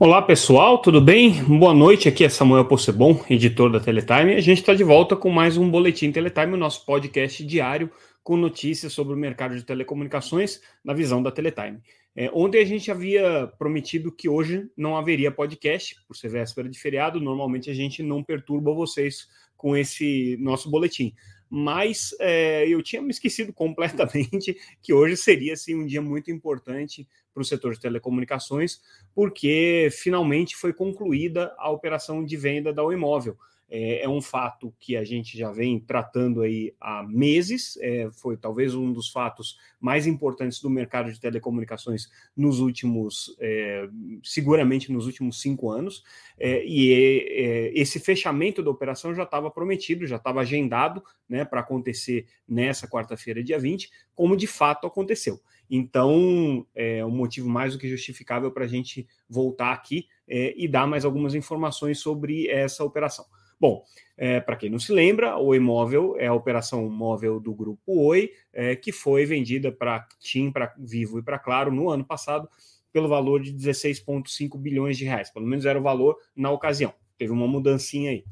Olá pessoal, tudo bem? Boa noite, aqui é Samuel Possebon, editor da Teletime. A gente está de volta com mais um Boletim Teletime, o nosso podcast diário com notícias sobre o mercado de telecomunicações na visão da Teletime. É, ontem a gente havia prometido que hoje não haveria podcast, por ser véspera de feriado, normalmente a gente não perturba vocês com esse nosso boletim mas é, eu tinha me esquecido completamente que hoje seria assim, um dia muito importante para o setor de telecomunicações, porque finalmente foi concluída a operação de venda da O Imóvel. É, é, um fato que a gente já vem tratando aí há meses, é, foi talvez um dos fatos mais importantes do mercado de telecomunicações nos últimos, é, seguramente nos últimos cinco anos, é, e é, esse fechamento da operação já estava prometido, já estava agendado né, para acontecer nessa quarta-feira, dia 20, como de fato aconteceu. Então, é um motivo mais do que justificável para a gente voltar aqui é, e dar mais algumas informações sobre essa operação. Bom, é, para quem não se lembra, o imóvel é a operação móvel do grupo Oi, é, que foi vendida para TIM, para Vivo e para Claro no ano passado pelo valor de 16,5 bilhões de reais. Pelo menos era o valor na ocasião. Teve uma mudancinha aí.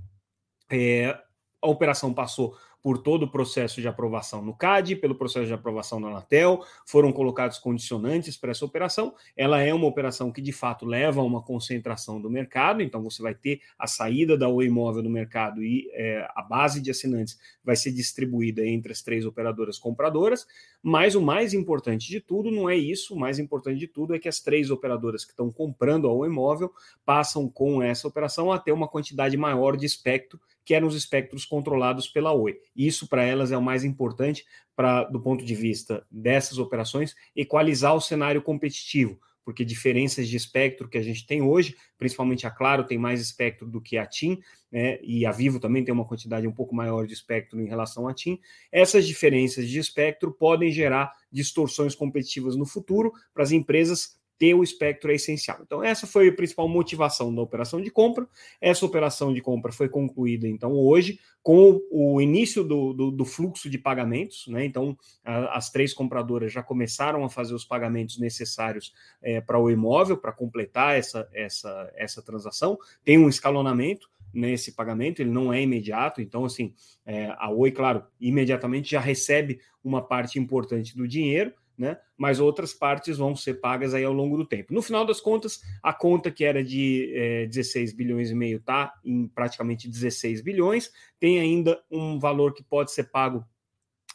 É, a operação passou por todo o processo de aprovação no CAD, pelo processo de aprovação na Anatel, foram colocados condicionantes para essa operação. Ela é uma operação que, de fato, leva a uma concentração do mercado, então você vai ter a saída da Oi Imóvel do mercado e é, a base de assinantes vai ser distribuída entre as três operadoras compradoras, mas o mais importante de tudo não é isso, o mais importante de tudo é que as três operadoras que estão comprando a Oi Imóvel passam com essa operação a ter uma quantidade maior de espectro que eram os espectros controlados pela Oi. Isso para elas é o mais importante para do ponto de vista dessas operações equalizar o cenário competitivo, porque diferenças de espectro que a gente tem hoje, principalmente a Claro tem mais espectro do que a TIM, né, e a Vivo também tem uma quantidade um pouco maior de espectro em relação à TIM. Essas diferenças de espectro podem gerar distorções competitivas no futuro para as empresas ter o espectro é essencial. Então, essa foi a principal motivação da operação de compra. Essa operação de compra foi concluída, então, hoje, com o início do, do, do fluxo de pagamentos. Né? Então, a, as três compradoras já começaram a fazer os pagamentos necessários é, para o imóvel, para completar essa, essa, essa transação. Tem um escalonamento nesse pagamento, ele não é imediato, então, assim, é, a Oi, claro, imediatamente já recebe uma parte importante do dinheiro, né? Mas outras partes vão ser pagas aí ao longo do tempo. No final das contas, a conta que era de é, 16 bilhões e meio está em praticamente 16 bilhões. Tem ainda um valor que pode ser pago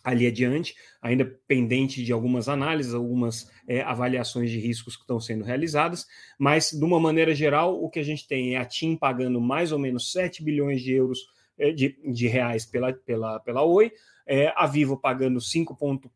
ali adiante, ainda pendente de algumas análises, algumas é, avaliações de riscos que estão sendo realizadas, mas de uma maneira geral, o que a gente tem é a TIM pagando mais ou menos 7 bilhões de euros é, de, de reais pela, pela, pela Oi, é, a Vivo pagando 5,4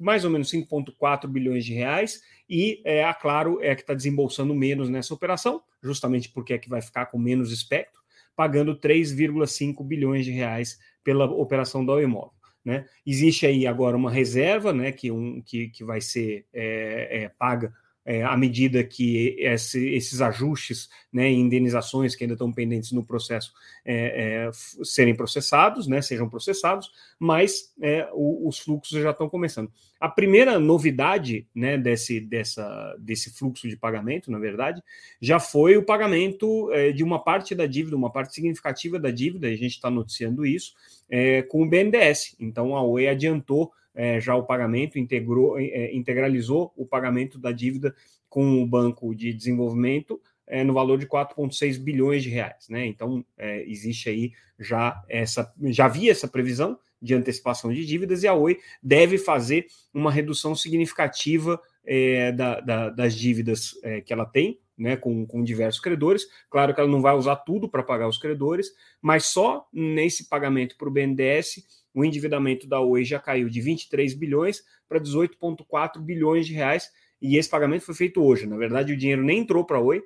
mais ou menos 5,4 bilhões de reais, e é, a Claro é que está desembolsando menos nessa operação, justamente porque é que vai ficar com menos espectro, pagando 3,5 bilhões de reais pela operação do imóvel. Né? Existe aí agora uma reserva né, que, um, que, que vai ser é, é, paga é, à medida que esse, esses ajustes né, e indenizações que ainda estão pendentes no processo é, é, serem processados, né, sejam processados, mas é, o, os fluxos já estão começando. A primeira novidade né, desse, dessa, desse fluxo de pagamento, na verdade, já foi o pagamento é, de uma parte da dívida, uma parte significativa da dívida, a gente está noticiando isso, é, com o BNDES. Então a OE adiantou é, já o pagamento, integrou, é, integralizou o pagamento da dívida com o Banco de Desenvolvimento é, no valor de 4,6 bilhões de reais. Né? Então, é, existe aí já essa, já havia essa previsão de antecipação de dívidas e a Oi deve fazer uma redução significativa é, da, da, das dívidas é, que ela tem, né, com, com diversos credores. Claro que ela não vai usar tudo para pagar os credores, mas só nesse pagamento para o BNDES o endividamento da Oi já caiu de 23 bilhões para 18,4 bilhões de reais, e esse pagamento foi feito hoje. Na verdade, o dinheiro nem entrou para a Oi,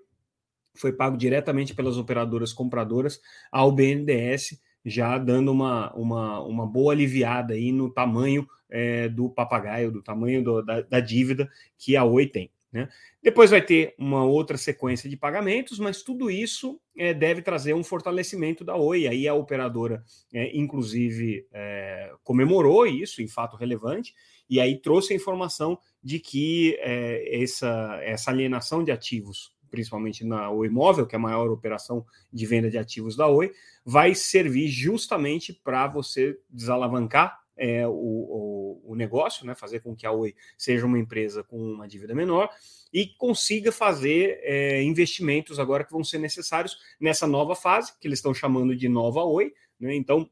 foi pago diretamente pelas operadoras compradoras ao BNDES, já dando uma, uma, uma boa aliviada aí no tamanho é, do papagaio, do tamanho do, da, da dívida que a Oi tem. Né? Depois vai ter uma outra sequência de pagamentos, mas tudo isso é, deve trazer um fortalecimento da Oi. Aí a operadora, é, inclusive, é, comemorou isso em fato relevante, e aí trouxe a informação de que essa, essa alienação de ativos principalmente na Oi Móvel, que é a maior operação de venda de ativos da Oi, vai servir justamente para você desalavancar é, o, o, o, negócio, né, fazer com que a Oi seja uma empresa com uma dívida menor e consiga fazer é, investimentos agora que vão ser necessários nessa nova fase, que eles estão chamando de nova Oi. Né, então,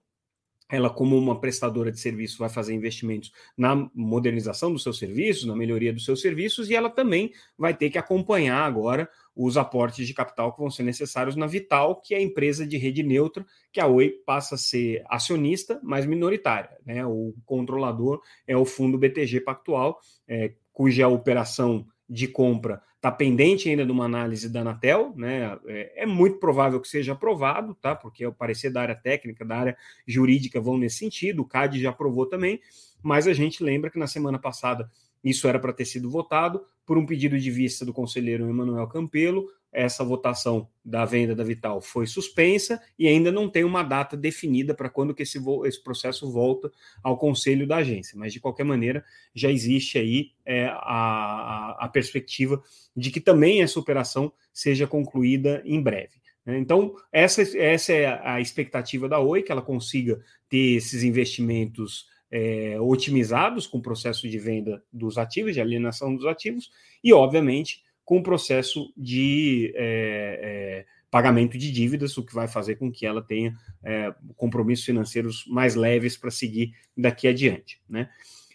ela, como uma prestadora de serviço, vai fazer investimentos na modernização dos seus serviços, na melhoria dos seus serviços, e ela também vai ter que acompanhar agora os aportes de capital que vão ser necessários na Vital, que é a empresa de rede neutra, que a Oi passa a ser acionista, mas minoritária. Né? O controlador é o fundo BTG Pactual, é, cuja operação de compra está pendente ainda de uma análise da Anatel, né? É, é, muito provável que seja aprovado, tá? Porque o parecer da área técnica, da área jurídica vão nesse sentido, o CAD já aprovou também, mas a gente lembra que na semana passada isso era para ter sido votado por um pedido de vista do conselheiro Emanuel Campelo. Essa votação da venda da Vital foi suspensa e ainda não tem uma data definida para quando que esse, esse, processo volta ao conselho da agência. Mas, de qualquer maneira, já existe aí é, a, a, perspectiva de que também essa operação seja concluída em breve. Né? Então, essa, essa é a expectativa da Oi, que ela consiga ter esses investimentos é, otimizados com o processo de venda dos ativos, de alienação dos ativos, e, obviamente, com o processo de é, é, pagamento de dívidas, o que vai fazer com que ela tenha é, compromissos financeiros mais leves para seguir daqui adiante. Né?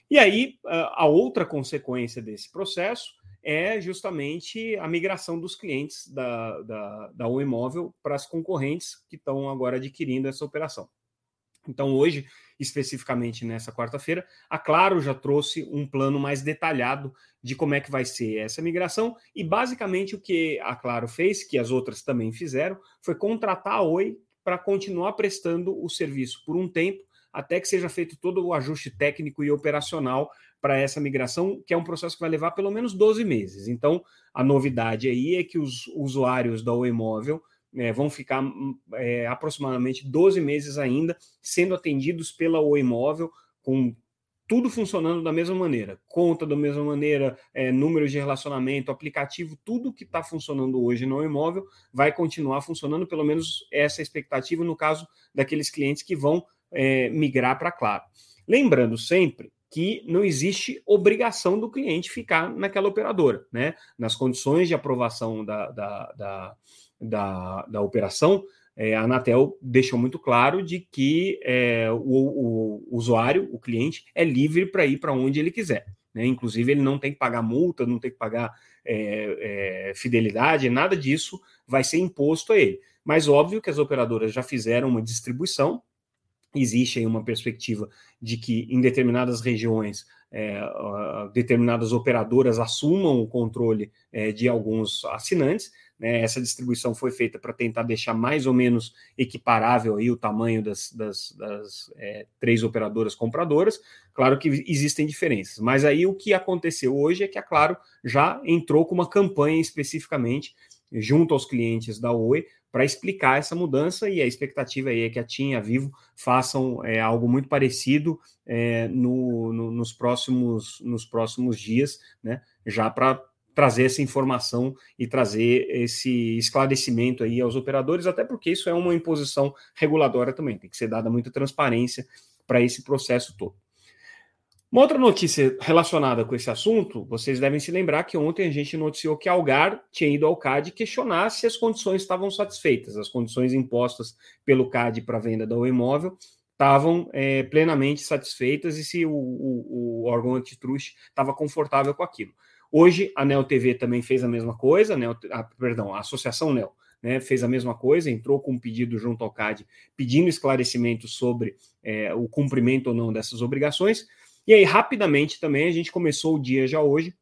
E aí, a outra consequência desse processo é justamente a migração dos clientes da, da, da Imóvel para as concorrentes que estão agora adquirindo essa operação. Então, hoje, especificamente nessa quarta-feira, a Claro já trouxe um plano mais detalhado de como é que vai ser essa migração e basicamente o que a Claro fez, que as outras também fizeram, foi contratar a Oi para continuar prestando o serviço por um tempo até que seja feito todo o ajuste técnico e operacional para essa migração, que é um processo que vai levar pelo menos 12 meses. Então, a novidade aí é que os usuários da Oi Móvel é, vão ficar é, aproximadamente 12 meses ainda sendo atendidos pela Oi Imóvel, com tudo funcionando da mesma maneira, conta da mesma maneira, é, números de relacionamento, aplicativo, tudo que está funcionando hoje no imóvel vai continuar funcionando, pelo menos essa expectativa no caso daqueles clientes que vão é, migrar para Claro. Lembrando sempre que não existe obrigação do cliente ficar naquela operadora, né? Nas condições de aprovação da, da, da da, da operação, é, a Anatel deixou muito claro de que é, o, o, usuário, o cliente, é livre para ir para onde ele quiser. Né? Inclusive, ele não tem que pagar multa, não tem que pagar é, é, fidelidade, nada disso vai ser imposto a ele. Mas óbvio que as operadoras já fizeram uma distribuição, existe aí uma perspectiva de que em determinadas regiões é, determinadas operadoras assumam o controle é, de alguns assinantes, né, essa distribuição foi feita para tentar deixar mais ou menos equiparável aí o tamanho das, das, das é, três operadoras compradoras. Claro que existem diferenças, mas aí o que aconteceu hoje é que a Claro já entrou com uma campanha especificamente junto aos clientes da Oi para explicar essa mudança e a expectativa aí é que a TIM e a Vivo façam é, algo muito parecido é, no, no, nos, próximos, nos próximos dias, né, já para trazer essa informação e trazer esse esclarecimento aí aos operadores, até porque isso é uma imposição regulatória também, tem que ser dada muita transparência para esse processo todo. Uma outra notícia relacionada com esse assunto, vocês devem se lembrar que ontem a gente noticiou que Algar tinha ido ao CAD questionar se as condições estavam satisfeitas, as condições impostas pelo CAD para a venda do imóvel estavam é, plenamente satisfeitas e se o, o, o órgão antitruste estava confortável com aquilo. Hoje, a Neo TV também fez a mesma coisa, Neo, a, perdão, a Associação Neo né, fez a mesma coisa, entrou com um pedido junto ao CAD pedindo esclarecimento sobre é, o cumprimento ou não dessas obrigações. E aí, rapidamente também, a gente começou o dia já hoje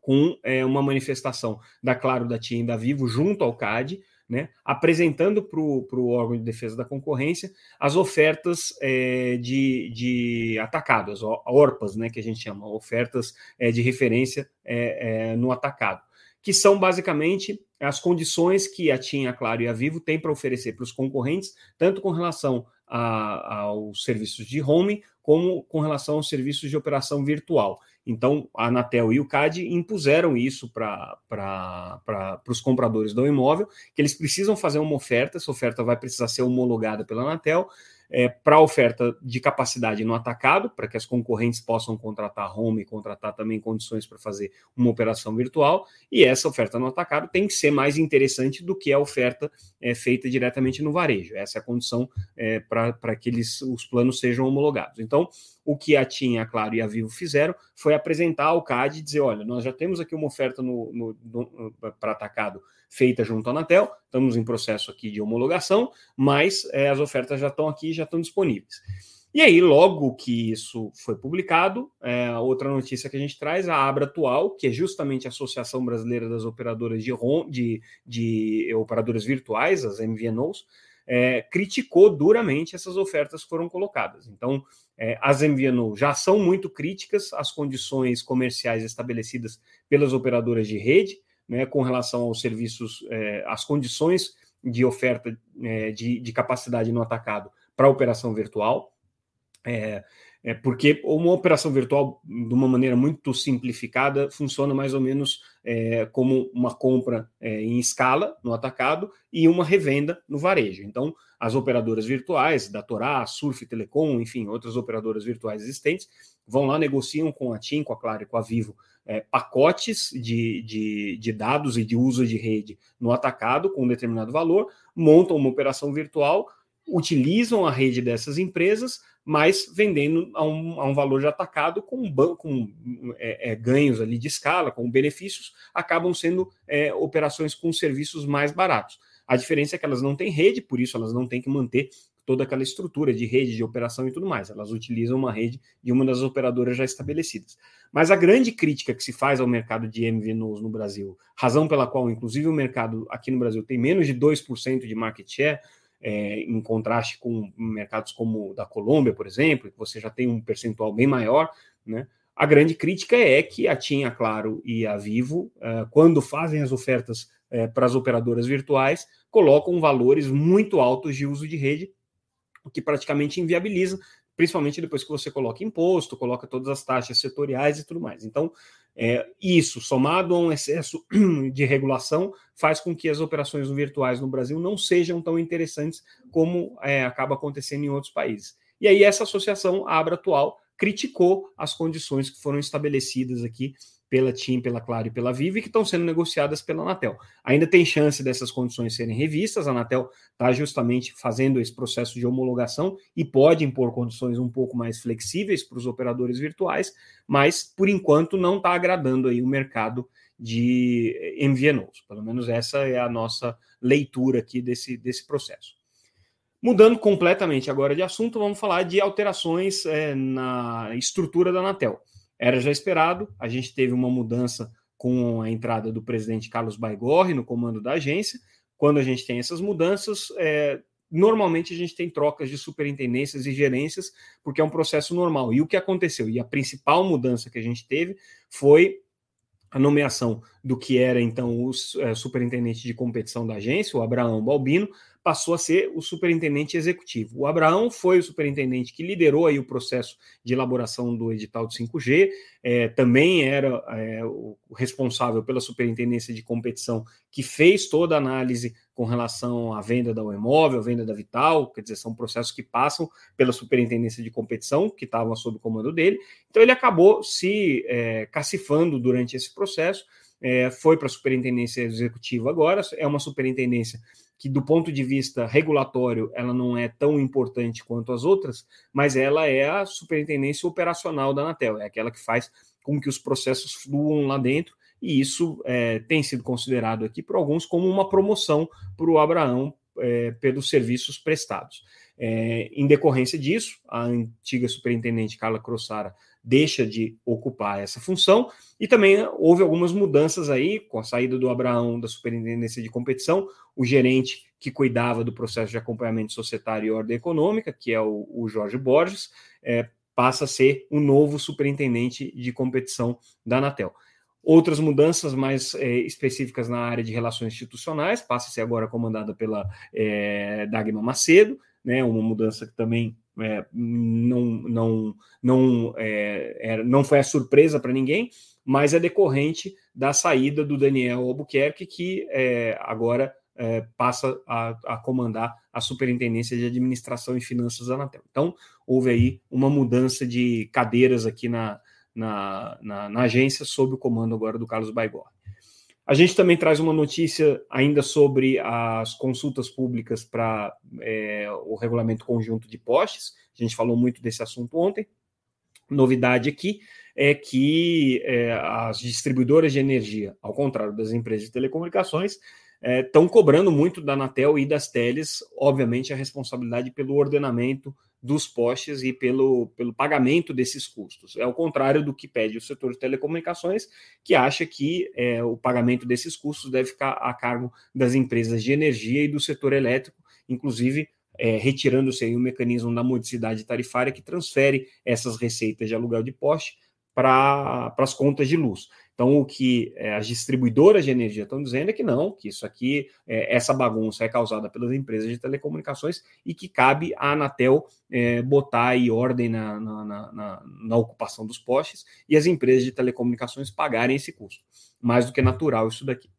com é, uma manifestação da Claro, da TIM da Vivo junto ao CAD, né, apresentando para o órgão de defesa da concorrência as ofertas é, de, de atacado, as ORPAs, né, que a gente chama, ofertas é, de referência é, no atacado, que são basicamente as condições que a TIM, a Claro e a Vivo têm para oferecer para os concorrentes, tanto com relação a, aos serviços de home como com relação aos serviços de operação virtual. Então, a Anatel e o CAD impuseram isso para os compradores do imóvel, que eles precisam fazer uma oferta, essa oferta vai precisar ser homologada pela Anatel, é, para oferta de capacidade no atacado, para que as concorrentes possam contratar home e contratar também condições para fazer uma operação virtual, e essa oferta no atacado tem que ser mais interessante do que a oferta é, feita diretamente no varejo. Essa é a condição é, para que eles, os planos sejam homologados. Então, o que a TIM, a Claro e a Vivo fizeram foi apresentar ao CAD e dizer: olha, nós já temos aqui uma oferta no, no, no para atacado feita junto à Anatel, estamos em processo aqui de homologação, mas é, as ofertas já estão aqui, já estão disponíveis. E aí, logo que isso foi publicado, é, outra notícia que a gente traz, a Abra Atual, que é justamente a Associação Brasileira das Operadoras de, de, de Operadoras Virtuais, as MVNOs, é, criticou duramente essas ofertas que foram colocadas. Então, é, as MVNOs já são muito críticas às condições comerciais estabelecidas pelas operadoras de rede, né, com relação aos serviços, é, às condições de oferta é, de, de, capacidade no atacado para operação virtual. É, é, porque uma operação virtual, de uma maneira muito simplificada, funciona mais ou menos é, como uma compra é, em escala no atacado e uma revenda no varejo. Então, as operadoras virtuais, da Torá, Surf Telecom, enfim, outras operadoras virtuais existentes, vão lá, negociam com a TIM, com a Claro e com a Vivo é, pacotes de, de, de, dados e de uso de rede no atacado com um determinado valor, montam uma operação virtual, utilizam a rede dessas empresas, mas vendendo a um, a um valor de atacado com, com é, é, ganhos ali de escala, com benefícios, acabam sendo é, operações com serviços mais baratos. A diferença é que elas não têm rede, por isso elas não têm que manter toda aquela estrutura de rede de operação e tudo mais. Elas utilizam uma rede de uma das operadoras já estabelecidas. Mas a grande crítica que se faz ao mercado de MVNOs no Brasil, razão pela qual, inclusive, o mercado aqui no Brasil tem menos de 2% de market share, é, em contraste com mercados como o da Colômbia, por exemplo, que você já tem um percentual bem maior, né? A grande crítica é que a TIM, a Claro e a Vivo, uh, quando fazem as ofertas uh, para as operadoras virtuais, colocam valores muito altos de uso de rede o que praticamente inviabiliza, principalmente depois que você coloca imposto, coloca todas as taxas setoriais e tudo mais. Então, é, isso, somado a um excesso de regulação, faz com que as operações virtuais no Brasil não sejam tão interessantes como é, acaba acontecendo em outros países. E aí, essa associação, a Abra Atual, criticou as condições que foram estabelecidas aqui pela TIM, pela Claro e pela Vivo e que estão sendo negociadas pela Anatel. Ainda tem chance dessas condições serem revistas, a Anatel está justamente fazendo esse processo de homologação e pode impor condições um pouco mais flexíveis para os operadores virtuais, mas por enquanto não está agradando aí o mercado de MVNOs. Pelo menos essa é a nossa leitura aqui desse, desse processo. Mudando completamente agora de assunto, vamos falar de alterações é, na estrutura da Anatel. Era já esperado, a gente teve uma mudança com a entrada do presidente Carlos Baigorre no comando da agência. Quando a gente tem essas mudanças, é, normalmente a gente tem trocas de superintendências e gerências, porque é um processo normal. E o que aconteceu? E a principal mudança que a gente teve foi a nomeação do que era então o é, superintendente de competição da agência, o Abraão Balbino, passou a ser o superintendente executivo. O Abraão foi o superintendente que liderou aí o processo de elaboração do edital de 5G, é, também era é, o responsável pela superintendência de competição que fez toda a análise com relação à venda da imóvel, venda da Vital, quer dizer, são processos que passam pela superintendência de competição, que estavam sob o comando dele. Então ele acabou se é, cacifando durante esse processo, é, foi para a superintendência executiva agora, é uma superintendência que do ponto de vista regulatório ela não é tão importante quanto as outras, mas ela é a superintendência operacional da Anatel, é aquela que faz com que os processos fluam lá dentro, e isso é, tem sido considerado aqui por alguns como uma promoção para o Abraão é, pelos serviços prestados. É, em decorrência disso, a antiga superintendente Carla Crossara deixa de ocupar essa função. E também houve algumas mudanças aí, com a saída do Abraão da Superintendência de Competição, o gerente que cuidava do processo de acompanhamento societário e ordem econômica, que é o, o Jorge Borges, é, passa a ser o novo superintendente de competição da Anatel. Outras mudanças mais é, específicas na área de relações institucionais, passa a ser agora comandada pela é, Dagmar Macedo, né? Uma mudança que também é, não, não, não, é, não foi a surpresa para ninguém, mas é decorrente da saída do Daniel Albuquerque, que é, agora é, passa a, a, comandar a Superintendência de Administração e Finanças da Anatel. Então, houve aí uma mudança de cadeiras aqui na, na, na, na agência, sob o comando agora do Carlos Baigor. A gente também traz uma notícia ainda sobre as consultas públicas para é, o regulamento conjunto de postes. A gente falou muito desse assunto ontem. Novidade aqui é que é, as distribuidoras de energia, ao contrário das empresas de telecomunicações, estão é, cobrando muito da Anatel e das teles, obviamente, a responsabilidade pelo ordenamento dos postes e pelo, pelo pagamento desses custos. É o contrário do que pede o setor de telecomunicações, que acha que é, o pagamento desses custos deve ficar a cargo das empresas de energia e do setor elétrico, inclusive é, retirando-se aí o mecanismo da modicidade tarifária que transfere essas receitas de aluguel de poste para as contas de luz. Então, o que é, as distribuidoras de energia estão dizendo é que não, que isso aqui, é, essa bagunça é causada pelas empresas de telecomunicações e que cabe à Anatel é, botar aí ordem na, na, na, na, ocupação dos postes e as empresas de telecomunicações pagarem esse custo. Mais do que natural isso daqui.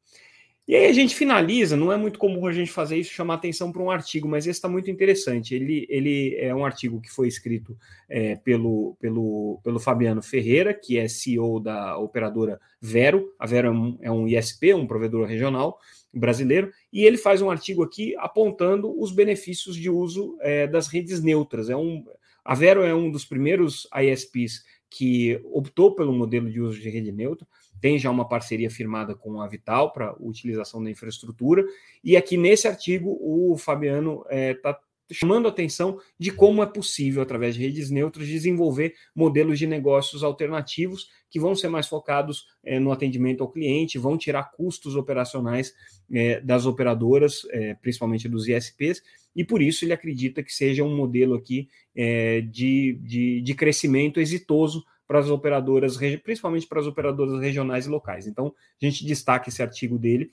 E aí a gente finaliza, não é muito comum a gente fazer isso, chamar atenção para um artigo, mas esse está muito interessante. Ele, ele é um artigo que foi escrito é, pelo, pelo, pelo Fabiano Ferreira, que é CEO da operadora Vero. A Vero é um, é um ISP, um provedor regional brasileiro, e ele faz um artigo aqui apontando os benefícios de uso é, das redes neutras. É um, a Vero é um dos primeiros ISPs que optou pelo modelo de uso de rede neutra tem já uma parceria firmada com a Vital para utilização da infraestrutura, e aqui nesse artigo o Fabiano está é, tá chamando a atenção de como é possível, através de redes neutras, desenvolver modelos de negócios alternativos que vão ser mais focados é, no atendimento ao cliente, vão tirar custos operacionais é, das operadoras, é, principalmente dos ISPs, e por isso ele acredita que seja um modelo aqui é, de, de, de crescimento exitoso para as operadoras, principalmente para as operadoras regionais e locais. Então, a gente destaca esse artigo dele,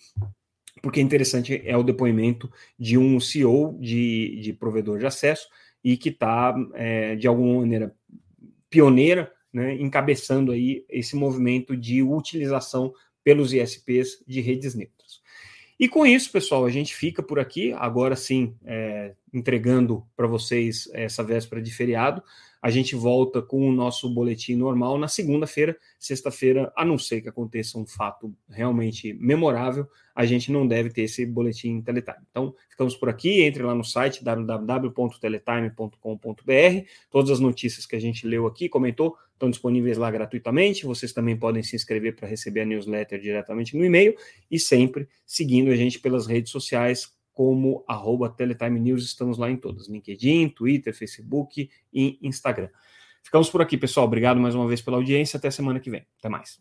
porque é interessante, é o depoimento de um CEO de, de provedor de acesso e que está, é, de alguma maneira, pioneira, né, encabeçando aí esse movimento de utilização pelos ISPs de redes neutras. E com isso, pessoal, a gente fica por aqui, agora sim, é, entregando para vocês essa véspera de feriado. A gente volta com o nosso boletim normal na segunda-feira. Sexta-feira, a não ser que aconteça um fato realmente memorável, a gente não deve ter esse boletim Teletime. Então, ficamos por aqui. Entre lá no site www.teletime.com.br. Todas as notícias que a gente leu aqui, comentou, estão disponíveis lá gratuitamente. Vocês também podem se inscrever para receber a newsletter diretamente no e-mail e sempre seguindo a gente pelas redes sociais como arroba Teletime News, estamos lá em todas, LinkedIn, Twitter, Facebook e Instagram. Ficamos por aqui, pessoal. Obrigado mais uma vez pela audiência. Até semana que vem. Até mais.